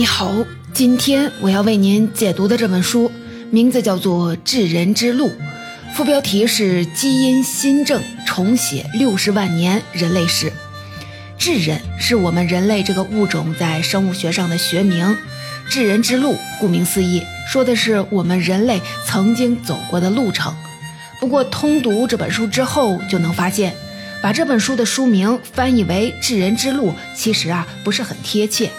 你好，今天我要为您解读的这本书名字叫做《智人之路》，副标题是“基因新政重写六十万年人类史”。智人是我们人类这个物种在生物学上的学名，智人之路顾名思义，说的是我们人类曾经走过的路程。不过，通读这本书之后，就能发现，把这本书的书名翻译为“智人之路”，其实啊不是很贴切。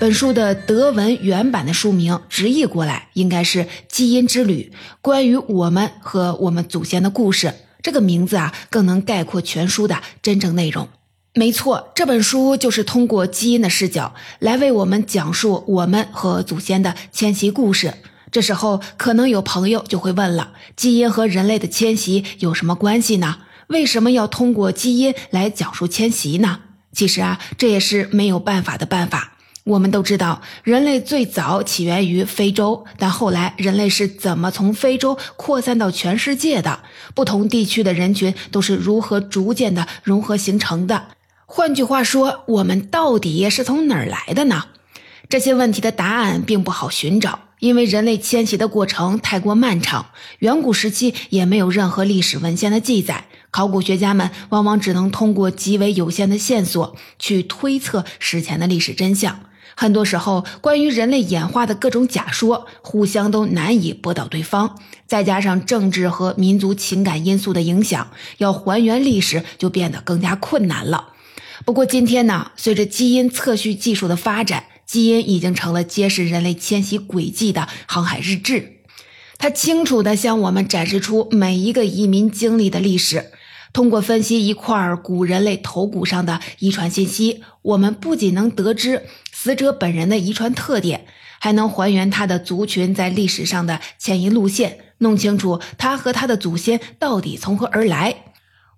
本书的德文原版的书名直译过来应该是《基因之旅：关于我们和我们祖先的故事》。这个名字啊，更能概括全书的真正内容。没错，这本书就是通过基因的视角来为我们讲述我们和祖先的迁徙故事。这时候，可能有朋友就会问了：基因和人类的迁徙有什么关系呢？为什么要通过基因来讲述迁徙呢？其实啊，这也是没有办法的办法。我们都知道，人类最早起源于非洲，但后来人类是怎么从非洲扩散到全世界的？不同地区的人群都是如何逐渐的融合形成的？换句话说，我们到底是从哪儿来的呢？这些问题的答案并不好寻找，因为人类迁徙的过程太过漫长，远古时期也没有任何历史文献的记载，考古学家们往往只能通过极为有限的线索去推测史前的历史真相。很多时候，关于人类演化的各种假说，互相都难以驳倒对方。再加上政治和民族情感因素的影响，要还原历史就变得更加困难了。不过今天呢，随着基因测序技术的发展，基因已经成了揭示人类迁徙轨迹的航海日志。它清楚地向我们展示出每一个移民经历的历史。通过分析一块古人类头骨上的遗传信息，我们不仅能得知死者本人的遗传特点，还能还原他的族群在历史上的迁移路线，弄清楚他和他的祖先到底从何而来。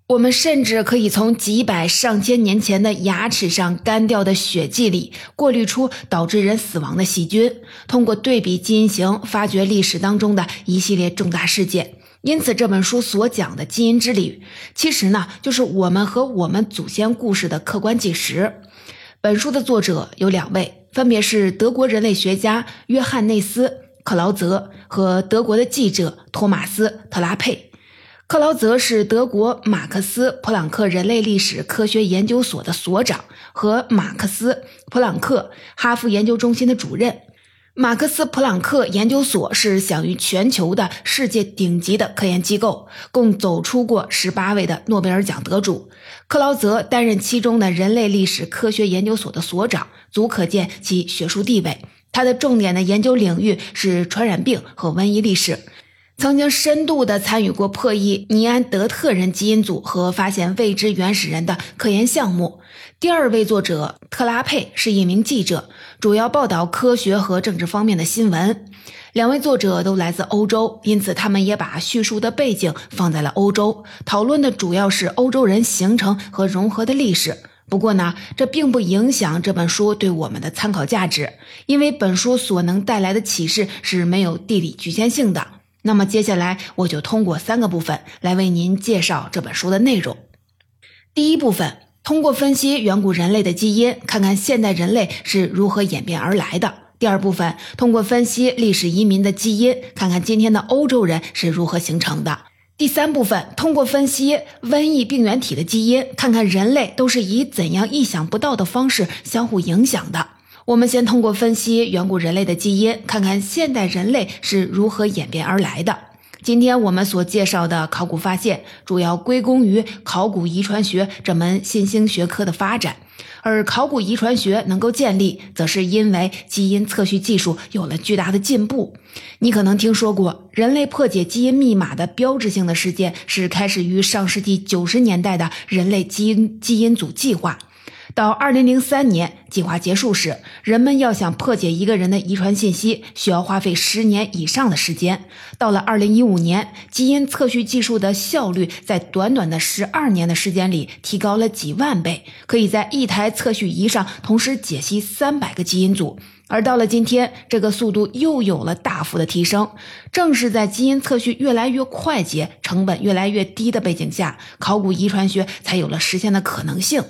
我们甚至可以从几百上千年前的牙齿上干掉的血迹里，过滤出导致人死亡的细菌，通过对比基因型，发掘历史当中的一系列重大事件。因此，这本书所讲的基因之旅，其实呢，就是我们和我们祖先故事的客观纪实。本书的作者有两位，分别是德国人类学家约翰内斯·克劳泽和德国的记者托马斯·特拉佩。克劳泽是德国马克思·普朗克人类历史科学研究所的所长和马克思·普朗克哈佛研究中心的主任。马克思普朗克研究所是享誉全球的世界顶级的科研机构，共走出过十八位的诺贝尔奖得主。克劳泽担任其中的人类历史科学研究所的所长，足可见其学术地位。他的重点的研究领域是传染病和瘟疫历史。曾经深度的参与过破译尼安德特人基因组和发现未知原始人的科研项目。第二位作者特拉佩是一名记者，主要报道科学和政治方面的新闻。两位作者都来自欧洲，因此他们也把叙述的背景放在了欧洲，讨论的主要是欧洲人形成和融合的历史。不过呢，这并不影响这本书对我们的参考价值，因为本书所能带来的启示是没有地理局限性的。那么接下来我就通过三个部分来为您介绍这本书的内容。第一部分，通过分析远古人类的基因，看看现代人类是如何演变而来的。第二部分，通过分析历史移民的基因，看看今天的欧洲人是如何形成的。第三部分，通过分析瘟疫病原体的基因，看看人类都是以怎样意想不到的方式相互影响的。我们先通过分析远古人类的基因，看看现代人类是如何演变而来的。今天我们所介绍的考古发现，主要归功于考古遗传学这门新兴学科的发展。而考古遗传学能够建立，则是因为基因测序技术有了巨大的进步。你可能听说过，人类破解基因密码的标志性的事件，是开始于上世纪九十年代的人类基因基因组计划。到二零零三年计划结束时，人们要想破解一个人的遗传信息，需要花费十年以上的时间。到了二零一五年，基因测序技术的效率在短短的十二年的时间里提高了几万倍，可以在一台测序仪上同时解析三百个基因组。而到了今天，这个速度又有了大幅的提升。正是在基因测序越来越快捷、成本越来越低的背景下，考古遗传学才有了实现的可能性。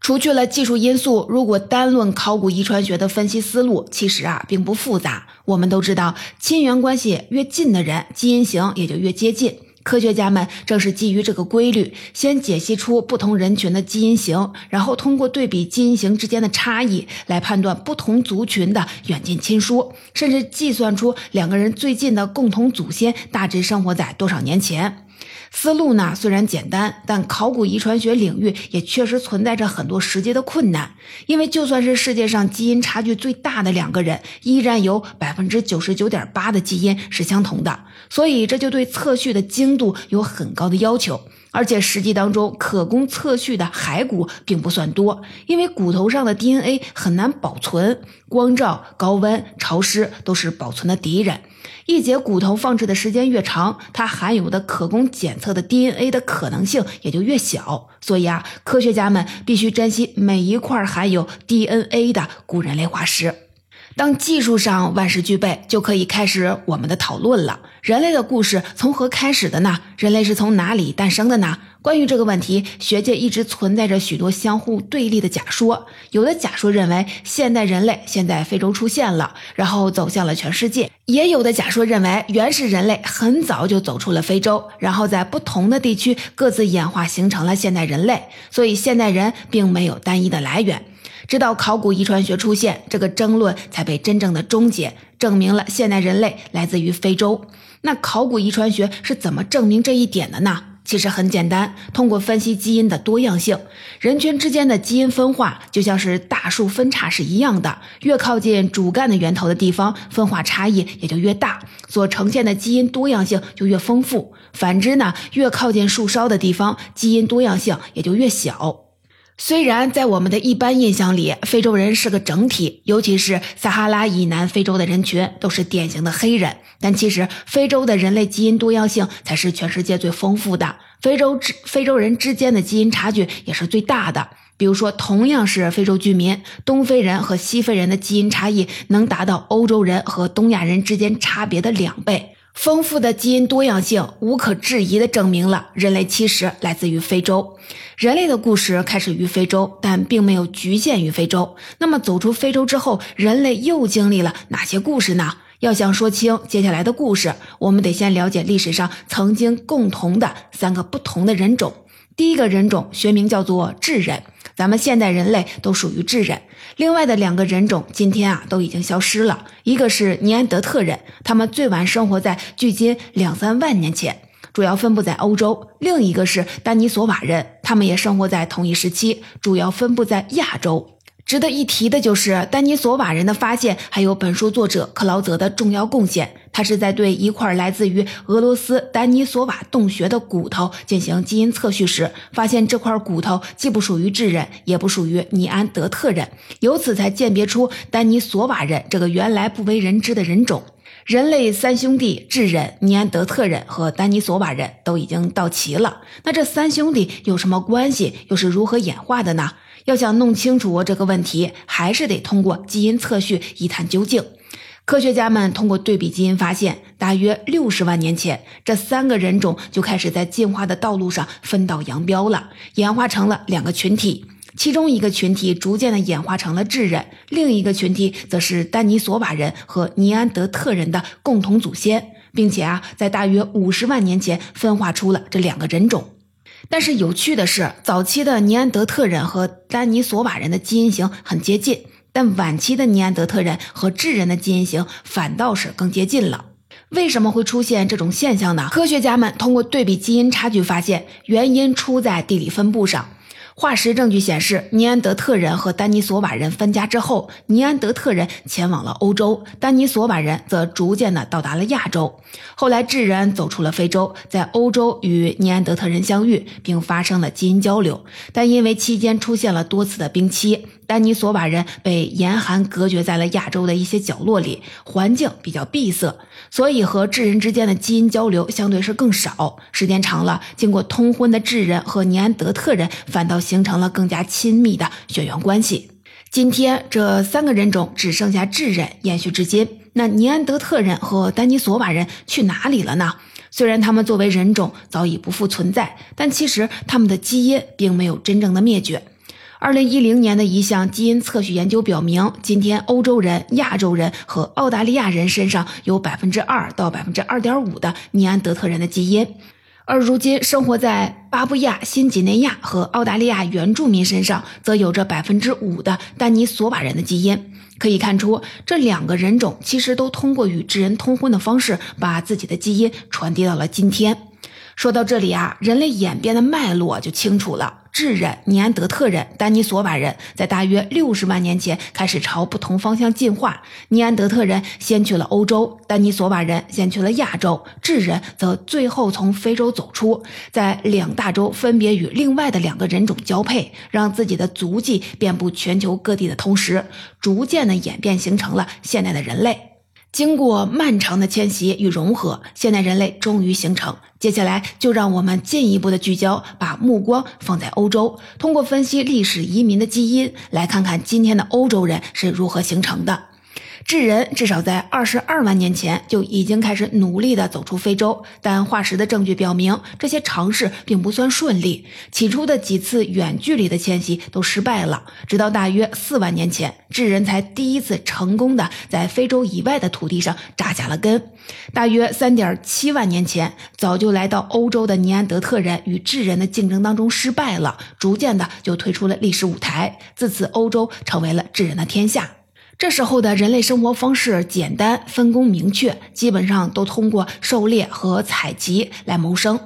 除去了技术因素，如果单论考古遗传学的分析思路，其实啊并不复杂。我们都知道，亲缘关系越近的人，基因型也就越接近。科学家们正是基于这个规律，先解析出不同人群的基因型，然后通过对比基因型之间的差异来判断不同族群的远近亲疏，甚至计算出两个人最近的共同祖先大致生活在多少年前。思路呢虽然简单，但考古遗传学领域也确实存在着很多实际的困难。因为就算是世界上基因差距最大的两个人，依然有百分之九十九点八的基因是相同的，所以这就对测序的精度有很高的要求。而且实际当中可供测序的骸骨并不算多，因为骨头上的 DNA 很难保存，光照、高温、潮湿都是保存的敌人。一节骨头放置的时间越长，它含有的可供检测的 DNA 的可能性也就越小。所以啊，科学家们必须珍惜每一块含有 DNA 的古人类化石。当技术上万事俱备，就可以开始我们的讨论了。人类的故事从何开始的呢？人类是从哪里诞生的呢？关于这个问题，学界一直存在着许多相互对立的假说。有的假说认为，现代人类先在非洲出现了，然后走向了全世界；也有的假说认为，原始人类很早就走出了非洲，然后在不同的地区各自演化形成了现代人类。所以，现代人并没有单一的来源。直到考古遗传学出现，这个争论才被真正的终结，证明了现代人类来自于非洲。那考古遗传学是怎么证明这一点的呢？其实很简单，通过分析基因的多样性，人群之间的基因分化就像是大树分叉是一样的，越靠近主干的源头的地方，分化差异也就越大，所呈现的基因多样性就越丰富。反之呢，越靠近树梢的地方，基因多样性也就越小。虽然在我们的一般印象里，非洲人是个整体，尤其是撒哈拉以南非洲的人群都是典型的黑人，但其实非洲的人类基因多样性才是全世界最丰富的。非洲之非洲人之间的基因差距也是最大的。比如说，同样是非洲居民，东非人和西非人的基因差异能达到欧洲人和东亚人之间差别的两倍。丰富的基因多样性无可置疑地证明了人类其实来自于非洲。人类的故事开始于非洲，但并没有局限于非洲。那么走出非洲之后，人类又经历了哪些故事呢？要想说清接下来的故事，我们得先了解历史上曾经共同的三个不同的人种。第一个人种学名叫做智人。咱们现代人类都属于智人，另外的两个人种今天啊都已经消失了。一个是尼安德特人，他们最晚生活在距今两三万年前，主要分布在欧洲；另一个是丹尼索瓦人，他们也生活在同一时期，主要分布在亚洲。值得一提的就是丹尼索瓦人的发现，还有本书作者克劳泽的重要贡献。他是在对一块来自于俄罗斯丹尼索瓦洞穴的骨头进行基因测序时，发现这块骨头既不属于智人，也不属于尼安德特人，由此才鉴别出丹尼索瓦人这个原来不为人知的人种。人类三兄弟智人、尼安德特人和丹尼索瓦人都已经到齐了。那这三兄弟有什么关系？又是如何演化的呢？要想弄清楚这个问题，还是得通过基因测序一探究竟。科学家们通过对比基因发现，大约六十万年前，这三个人种就开始在进化的道路上分道扬镳了，演化成了两个群体。其中一个群体逐渐的演化成了智人，另一个群体则是丹尼索瓦人和尼安德特人的共同祖先，并且啊，在大约五十万年前分化出了这两个人种。但是有趣的是，早期的尼安德特人和丹尼索瓦人的基因型很接近，但晚期的尼安德特人和智人的基因型反倒是更接近了。为什么会出现这种现象呢？科学家们通过对比基因差距发现，原因出在地理分布上。化石证据显示，尼安德特人和丹尼索瓦人分家之后，尼安德特人前往了欧洲，丹尼索瓦人则逐渐的到达了亚洲。后来，智人走出了非洲，在欧洲与尼安德特人相遇，并发生了基因交流。但因为期间出现了多次的冰期，丹尼索瓦人被严寒隔绝在了亚洲的一些角落里，环境比较闭塞，所以和智人之间的基因交流相对是更少。时间长了，经过通婚的智人和尼安德特人反倒。形成了更加亲密的血缘关系。今天这三个人种只剩下智人延续至今。那尼安德特人和丹尼索瓦人去哪里了呢？虽然他们作为人种早已不复存在，但其实他们的基因并没有真正的灭绝。二零一零年的一项基因测序研究表明，今天欧洲人、亚洲人和澳大利亚人身上有百分之二到百分之二点五的尼安德特人的基因，而如今生活在巴布亚新几内亚和澳大利亚原住民身上，则有着百分之五的丹尼索瓦人的基因。可以看出，这两个人种其实都通过与智人通婚的方式，把自己的基因传递到了今天。说到这里啊，人类演变的脉络就清楚了。智人、尼安德特人、丹尼索瓦人在大约六十万年前开始朝不同方向进化。尼安德特人先去了欧洲，丹尼索瓦人先去了亚洲，智人则最后从非洲走出，在两大洲分别与另外的两个人种交配，让自己的足迹遍布全球各地的同时，逐渐的演变形成了现代的人类。经过漫长的迁徙与融合，现代人类终于形成。接下来，就让我们进一步的聚焦，把目光放在欧洲，通过分析历史移民的基因，来看看今天的欧洲人是如何形成的。智人至少在二十二万年前就已经开始努力地走出非洲，但化石的证据表明，这些尝试并不算顺利。起初的几次远距离的迁徙都失败了，直到大约四万年前，智人才第一次成功的在非洲以外的土地上扎下了根。大约三点七万年前，早就来到欧洲的尼安德特人与智人的竞争当中失败了，逐渐的就退出了历史舞台。自此，欧洲成为了智人的天下。这时候的人类生活方式简单，分工明确，基本上都通过狩猎和采集来谋生。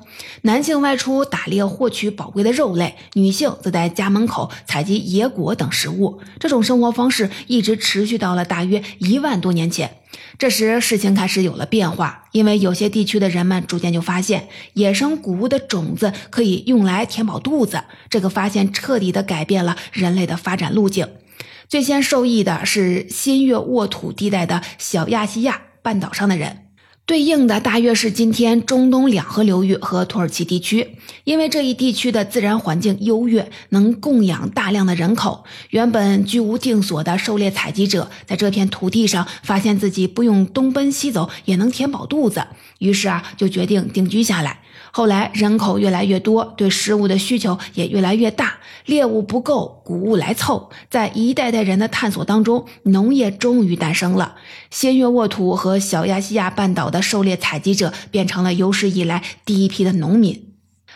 男性外出打猎获取宝贵的肉类，女性则在家门口采集野果等食物。这种生活方式一直持续到了大约一万多年前。这时，事情开始有了变化，因为有些地区的人们逐渐就发现，野生谷物的种子可以用来填饱肚子。这个发现彻底的改变了人类的发展路径。最先受益的是新月沃土地带的小亚细亚半岛上的人，对应的大约是今天中东两河流域和土耳其地区。因为这一地区的自然环境优越，能供养大量的人口。原本居无定所的狩猎采集者，在这片土地上发现自己不用东奔西走也能填饱肚子，于是啊，就决定定居下来。后来人口越来越多，对食物的需求也越来越大，猎物不够，谷物来凑。在一代代人的探索当中，农业终于诞生了。新月沃土和小亚细亚半岛的狩猎采集者变成了有史以来第一批的农民。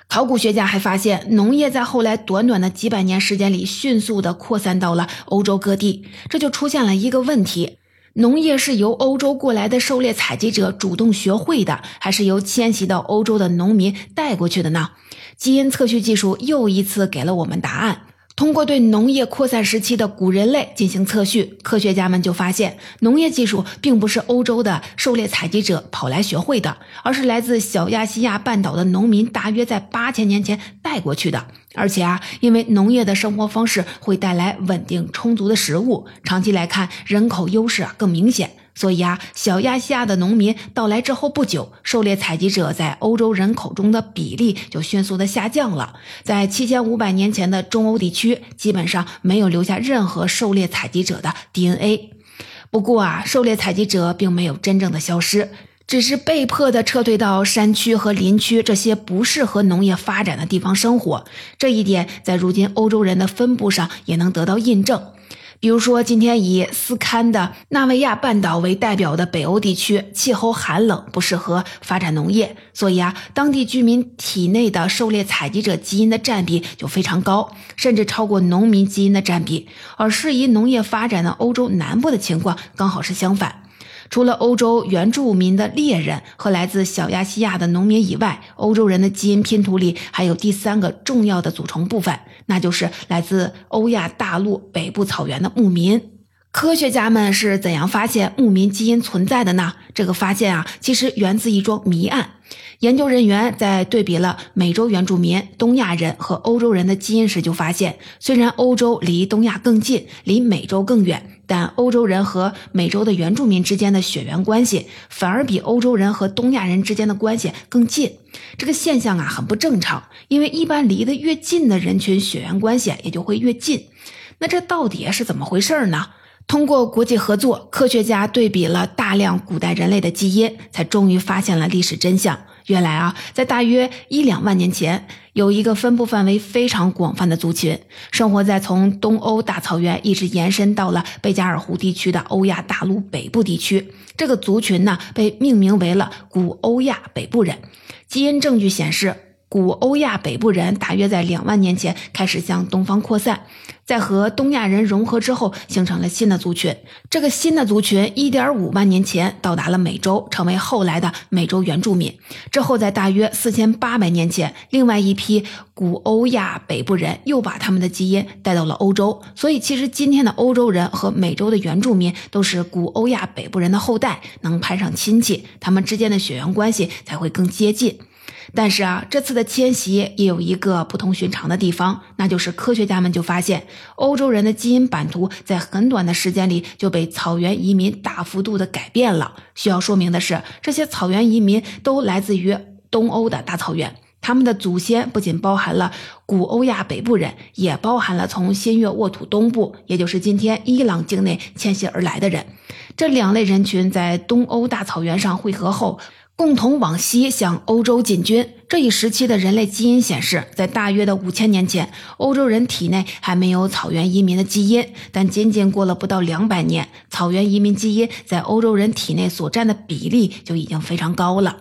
考古学家还发现，农业在后来短短的几百年时间里迅速地扩散到了欧洲各地，这就出现了一个问题。农业是由欧洲过来的狩猎采集者主动学会的，还是由迁徙到欧洲的农民带过去的呢？基因测序技术又一次给了我们答案。通过对农业扩散时期的古人类进行测序，科学家们就发现，农业技术并不是欧洲的狩猎采集者跑来学会的，而是来自小亚细亚半岛的农民大约在八千年前带过去的。而且啊，因为农业的生活方式会带来稳定充足的食物，长期来看，人口优势啊更明显。所以啊，小亚细亚的农民到来之后不久，狩猎采集者在欧洲人口中的比例就迅速的下降了。在七千五百年前的中欧地区，基本上没有留下任何狩猎采集者的 DNA。不过啊，狩猎采集者并没有真正的消失，只是被迫的撤退到山区和林区这些不适合农业发展的地方生活。这一点在如今欧洲人的分布上也能得到印证。比如说，今天以斯堪的纳维亚半岛为代表的北欧地区，气候寒冷，不适合发展农业，所以啊，当地居民体内的狩猎采集者基因的占比就非常高，甚至超过农民基因的占比。而适宜农业发展的欧洲南部的情况刚好是相反。除了欧洲原住民的猎人和来自小亚细亚的农民以外，欧洲人的基因拼图里还有第三个重要的组成部分，那就是来自欧亚大陆北部草原的牧民。科学家们是怎样发现牧民基因存在的呢？这个发现啊，其实源自一桩谜案。研究人员在对比了美洲原住民、东亚人和欧洲人的基因时，就发现，虽然欧洲离东亚更近，离美洲更远。但欧洲人和美洲的原住民之间的血缘关系，反而比欧洲人和东亚人之间的关系更近。这个现象啊，很不正常。因为一般离得越近的人群，血缘关系也就会越近。那这到底是怎么回事呢？通过国际合作，科学家对比了大量古代人类的基因，才终于发现了历史真相。原来啊，在大约一两万年前，有一个分布范围非常广泛的族群，生活在从东欧大草原一直延伸到了贝加尔湖地区的欧亚大陆北部地区。这个族群呢，被命名为了古欧亚北部人。基因证据显示。古欧亚北部人大约在两万年前开始向东方扩散，在和东亚人融合之后，形成了新的族群。这个新的族群一点五万年前到达了美洲，成为后来的美洲原住民。之后，在大约四千八百年前，另外一批古欧亚北部人又把他们的基因带到了欧洲。所以，其实今天的欧洲人和美洲的原住民都是古欧亚北部人的后代，能攀上亲戚，他们之间的血缘关系才会更接近。但是啊，这次的迁徙也有一个不同寻常的地方，那就是科学家们就发现，欧洲人的基因版图在很短的时间里就被草原移民大幅度的改变了。需要说明的是，这些草原移民都来自于东欧的大草原，他们的祖先不仅包含了古欧亚北部人，也包含了从新月沃土东部，也就是今天伊朗境内迁徙而来的人。这两类人群在东欧大草原上汇合后。共同往西向欧洲进军。这一时期的人类基因显示，在大约的五千年前，欧洲人体内还没有草原移民的基因。但仅仅过了不到两百年，草原移民基因在欧洲人体内所占的比例就已经非常高了。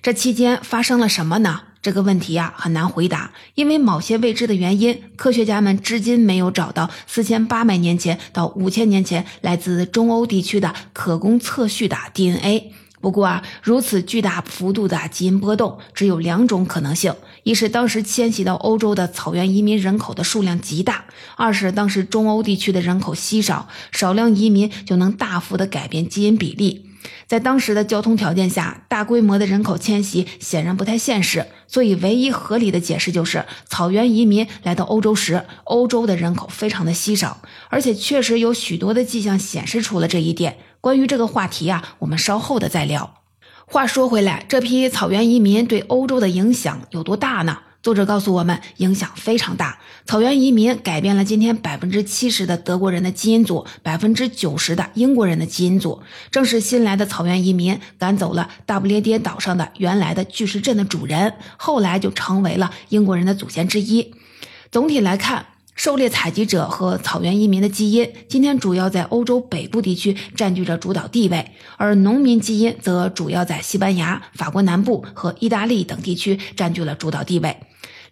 这期间发生了什么呢？这个问题呀很难回答，因为某些未知的原因，科学家们至今没有找到四千八百年前到五千年前来自中欧地区的可供测序的 DNA。不过啊，如此巨大幅度的基因波动，只有两种可能性：一是当时迁徙到欧洲的草原移民人口的数量极大；二是当时中欧地区的人口稀少，少量移民就能大幅的改变基因比例。在当时的交通条件下，大规模的人口迁徙显然不太现实，所以唯一合理的解释就是，草原移民来到欧洲时，欧洲的人口非常的稀少，而且确实有许多的迹象显示出了这一点。关于这个话题啊，我们稍后的再聊。话说回来，这批草原移民对欧洲的影响有多大呢？作者告诉我们，影响非常大。草原移民改变了今天百分之七十的德国人的基因组，百分之九十的英国人的基因组。正是新来的草原移民赶走了大不列颠岛上的原来的巨石阵的主人，后来就成为了英国人的祖先之一。总体来看。狩猎采集者和草原移民的基因今天主要在欧洲北部地区占据着主导地位，而农民基因则主要在西班牙、法国南部和意大利等地区占据了主导地位。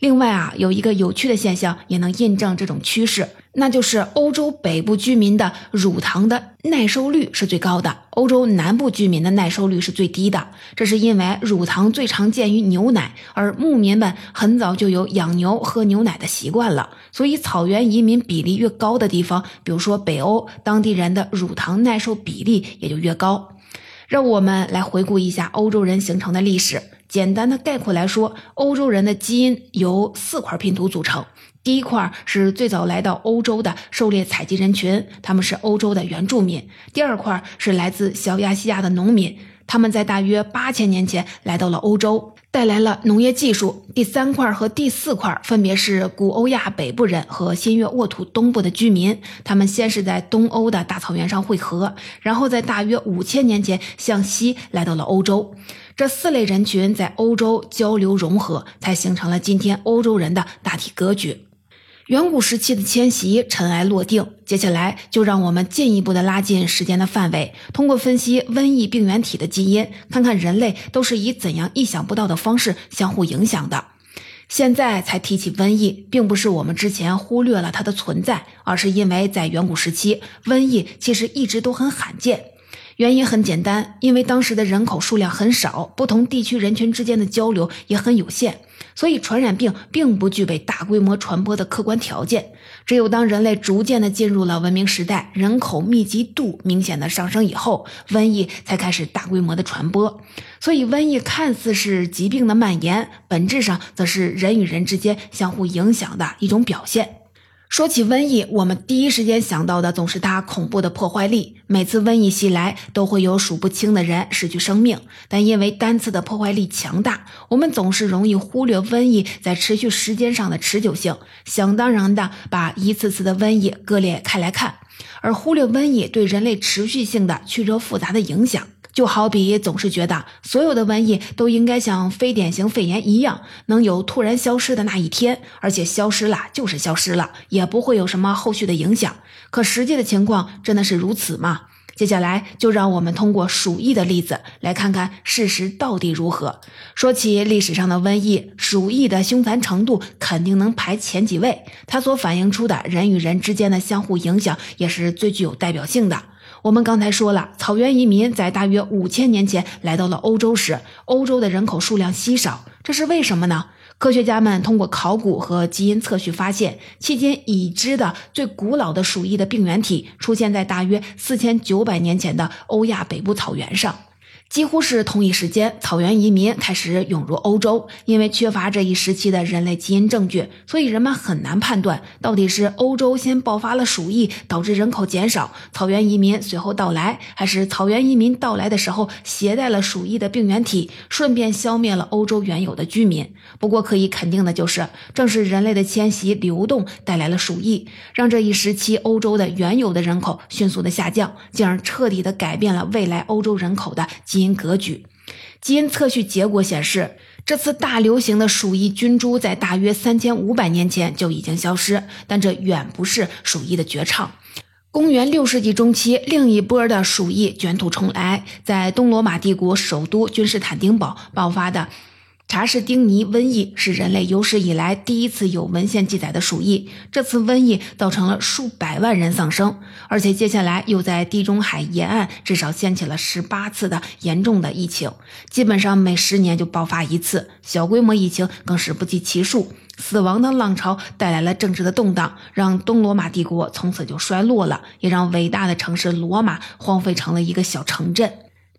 另外啊，有一个有趣的现象也能印证这种趋势。那就是欧洲北部居民的乳糖的耐受率是最高的，欧洲南部居民的耐受率是最低的。这是因为乳糖最常见于牛奶，而牧民们很早就有养牛喝牛奶的习惯了，所以草原移民比例越高的地方，比如说北欧，当地人的乳糖耐受比例也就越高。让我们来回顾一下欧洲人形成的历史。简单的概括来说，欧洲人的基因由四块拼图组成。第一块是最早来到欧洲的狩猎采集人群，他们是欧洲的原住民。第二块是来自小亚细亚的农民，他们在大约八千年前来到了欧洲，带来了农业技术。第三块和第四块分别是古欧亚北部人和新月沃土东部的居民，他们先是在东欧的大草原上汇合，然后在大约五千年前向西来到了欧洲。这四类人群在欧洲交流融合，才形成了今天欧洲人的大体格局。远古时期的迁徙尘埃落定，接下来就让我们进一步的拉近时间的范围，通过分析瘟疫病原体的基因，看看人类都是以怎样意想不到的方式相互影响的。现在才提起瘟疫，并不是我们之前忽略了它的存在，而是因为在远古时期，瘟疫其实一直都很罕见。原因很简单，因为当时的人口数量很少，不同地区人群之间的交流也很有限。所以，传染病并不具备大规模传播的客观条件。只有当人类逐渐的进入了文明时代，人口密集度明显的上升以后，瘟疫才开始大规模的传播。所以，瘟疫看似是疾病的蔓延，本质上则是人与人之间相互影响的一种表现。说起瘟疫，我们第一时间想到的总是它恐怖的破坏力。每次瘟疫袭来，都会有数不清的人失去生命。但因为单次的破坏力强大，我们总是容易忽略瘟疫在持续时间上的持久性，想当然的把一次次的瘟疫割裂开来看，而忽略瘟疫对人类持续性的曲折复杂的影响。就好比总是觉得所有的瘟疫都应该像非典型肺炎一样，能有突然消失的那一天，而且消失了就是消失了，也不会有什么后续的影响。可实际的情况真的是如此吗？接下来就让我们通过鼠疫的例子来看看事实到底如何。说起历史上的瘟疫，鼠疫的凶残程度肯定能排前几位，它所反映出的人与人之间的相互影响也是最具有代表性的。我们刚才说了，草原移民在大约五千年前来到了欧洲时，欧洲的人口数量稀少，这是为什么呢？科学家们通过考古和基因测序发现，迄今已知的最古老的鼠疫的病原体出现在大约四千九百年前的欧亚北部草原上。几乎是同一时间，草原移民开始涌入欧洲。因为缺乏这一时期的人类基因证据，所以人们很难判断到底是欧洲先爆发了鼠疫，导致人口减少，草原移民随后到来，还是草原移民到来的时候携带了鼠疫的病原体，顺便消灭了欧洲原有的居民。不过可以肯定的就是，正是人类的迁徙流动带来了鼠疫，让这一时期欧洲的原有的人口迅速的下降，进而彻底的改变了未来欧洲人口的基因格局。基因测序结果显示，这次大流行的鼠疫菌株在大约三千五百年前就已经消失，但这远不是鼠疫的绝唱。公元六世纪中期，另一波的鼠疫卷土重来，在东罗马帝国首都君士坦丁堡爆发的。查士丁尼瘟疫是人类有史以来第一次有文献记载的鼠疫。这次瘟疫造成了数百万人丧生，而且接下来又在地中海沿岸至少掀起了十八次的严重的疫情，基本上每十年就爆发一次。小规模疫情更是不计其数。死亡的浪潮带来了政治的动荡，让东罗马帝国从此就衰落了，也让伟大的城市罗马荒废成了一个小城镇。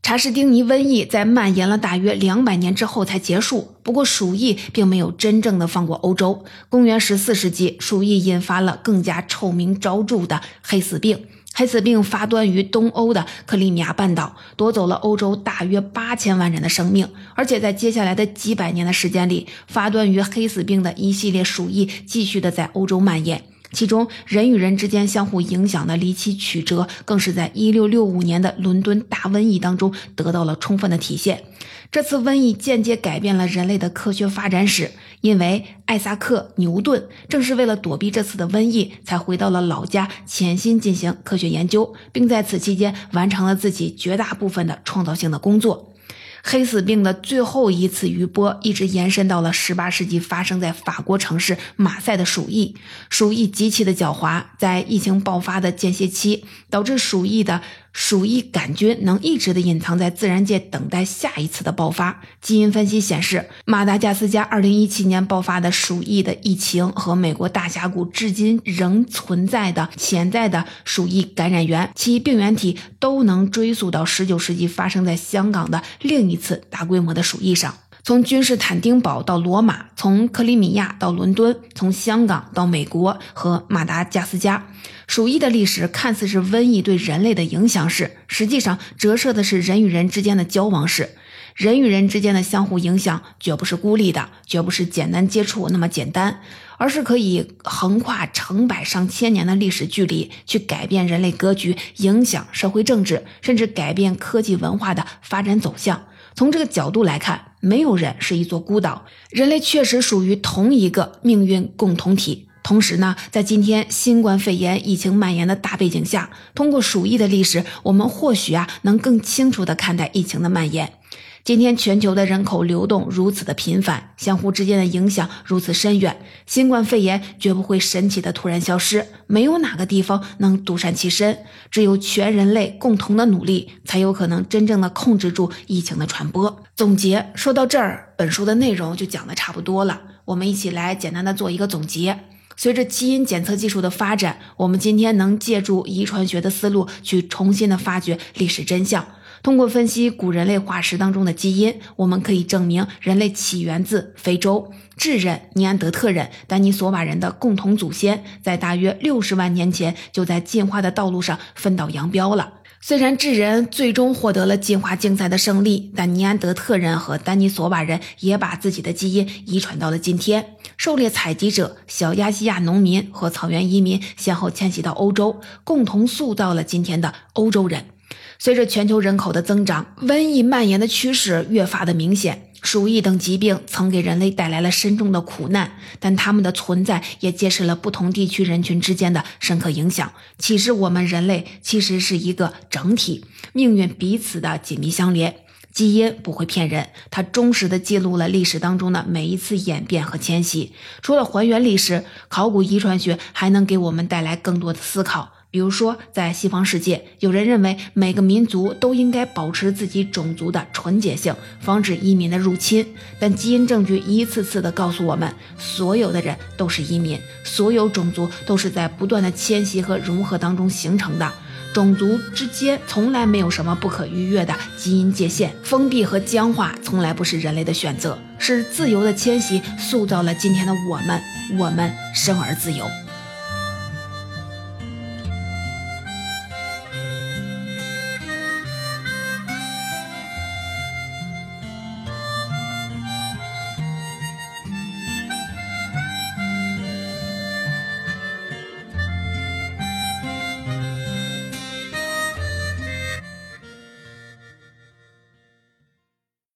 查士丁尼瘟疫在蔓延了大约两百年之后才结束。不过，鼠疫并没有真正的放过欧洲。公元十四世纪，鼠疫引发了更加臭名昭著的黑死病。黑死病发端于东欧的克里米亚半岛，夺走了欧洲大约八千万人的生命。而且，在接下来的几百年的时间里，发端于黑死病的一系列鼠疫继续的在欧洲蔓延。其中，人与人之间相互影响的离奇曲折，更是在1665年的伦敦大瘟疫当中得到了充分的体现。这次瘟疫间接改变了人类的科学发展史，因为艾萨克·牛顿正是为了躲避这次的瘟疫，才回到了老家，潜心进行科学研究，并在此期间完成了自己绝大部分的创造性的工作。黑死病的最后一次余波一直延伸到了十八世纪，发生在法国城市马赛的鼠疫。鼠疫极其的狡猾，在疫情爆发的间歇期，导致鼠疫的。鼠疫杆菌能一直的隐藏在自然界，等待下一次的爆发。基因分析显示，马达加斯加2017年爆发的鼠疫的疫情和美国大峡谷至今仍存在的潜在的鼠疫感染源，其病原体都能追溯到19世纪发生在香港的另一次大规模的鼠疫上。从君士坦丁堡到罗马，从克里米亚到伦敦，从香港到美国和马达加斯加。鼠疫的历史看似是瘟疫对人类的影响史，实际上折射的是人与人之间的交往史。人与人之间的相互影响绝不是孤立的，绝不是简单接触那么简单，而是可以横跨成百上千年的历史距离，去改变人类格局，影响社会政治，甚至改变科技文化的发展走向。从这个角度来看，没有人是一座孤岛，人类确实属于同一个命运共同体。同时呢，在今天新冠肺炎疫情蔓延的大背景下，通过鼠疫的历史，我们或许啊能更清楚地看待疫情的蔓延。今天全球的人口流动如此的频繁，相互之间的影响如此深远，新冠肺炎绝不会神奇的突然消失。没有哪个地方能独善其身，只有全人类共同的努力，才有可能真正的控制住疫情的传播。总结说到这儿，本书的内容就讲的差不多了，我们一起来简单的做一个总结。随着基因检测技术的发展，我们今天能借助遗传学的思路去重新的发掘历史真相。通过分析古人类化石当中的基因，我们可以证明人类起源自非洲，智人、尼安德特人、丹尼索瓦人的共同祖先，在大约六十万年前就在进化的道路上分道扬镳了。虽然智人最终获得了进化竞赛的胜利，但尼安德特人和丹尼索瓦人也把自己的基因遗传到了今天。狩猎采集者、小亚细亚农民和草原移民先后迁徙到欧洲，共同塑造了今天的欧洲人。随着全球人口的增长，瘟疫蔓延的趋势越发的明显。鼠疫等疾病曾给人类带来了深重的苦难，但它们的存在也揭示了不同地区人群之间的深刻影响，启示我们人类其实是一个整体，命运彼此的紧密相连。基因不会骗人，它忠实地记录了历史当中的每一次演变和迁徙。除了还原历史，考古遗传学还能给我们带来更多的思考。比如说，在西方世界，有人认为每个民族都应该保持自己种族的纯洁性，防止移民的入侵。但基因证据一次次地告诉我们，所有的人都是移民，所有种族都是在不断的迁徙和融合当中形成的。种族之间从来没有什么不可逾越的基因界限，封闭和僵化从来不是人类的选择，是自由的迁徙塑造了今天的我们。我们生而自由。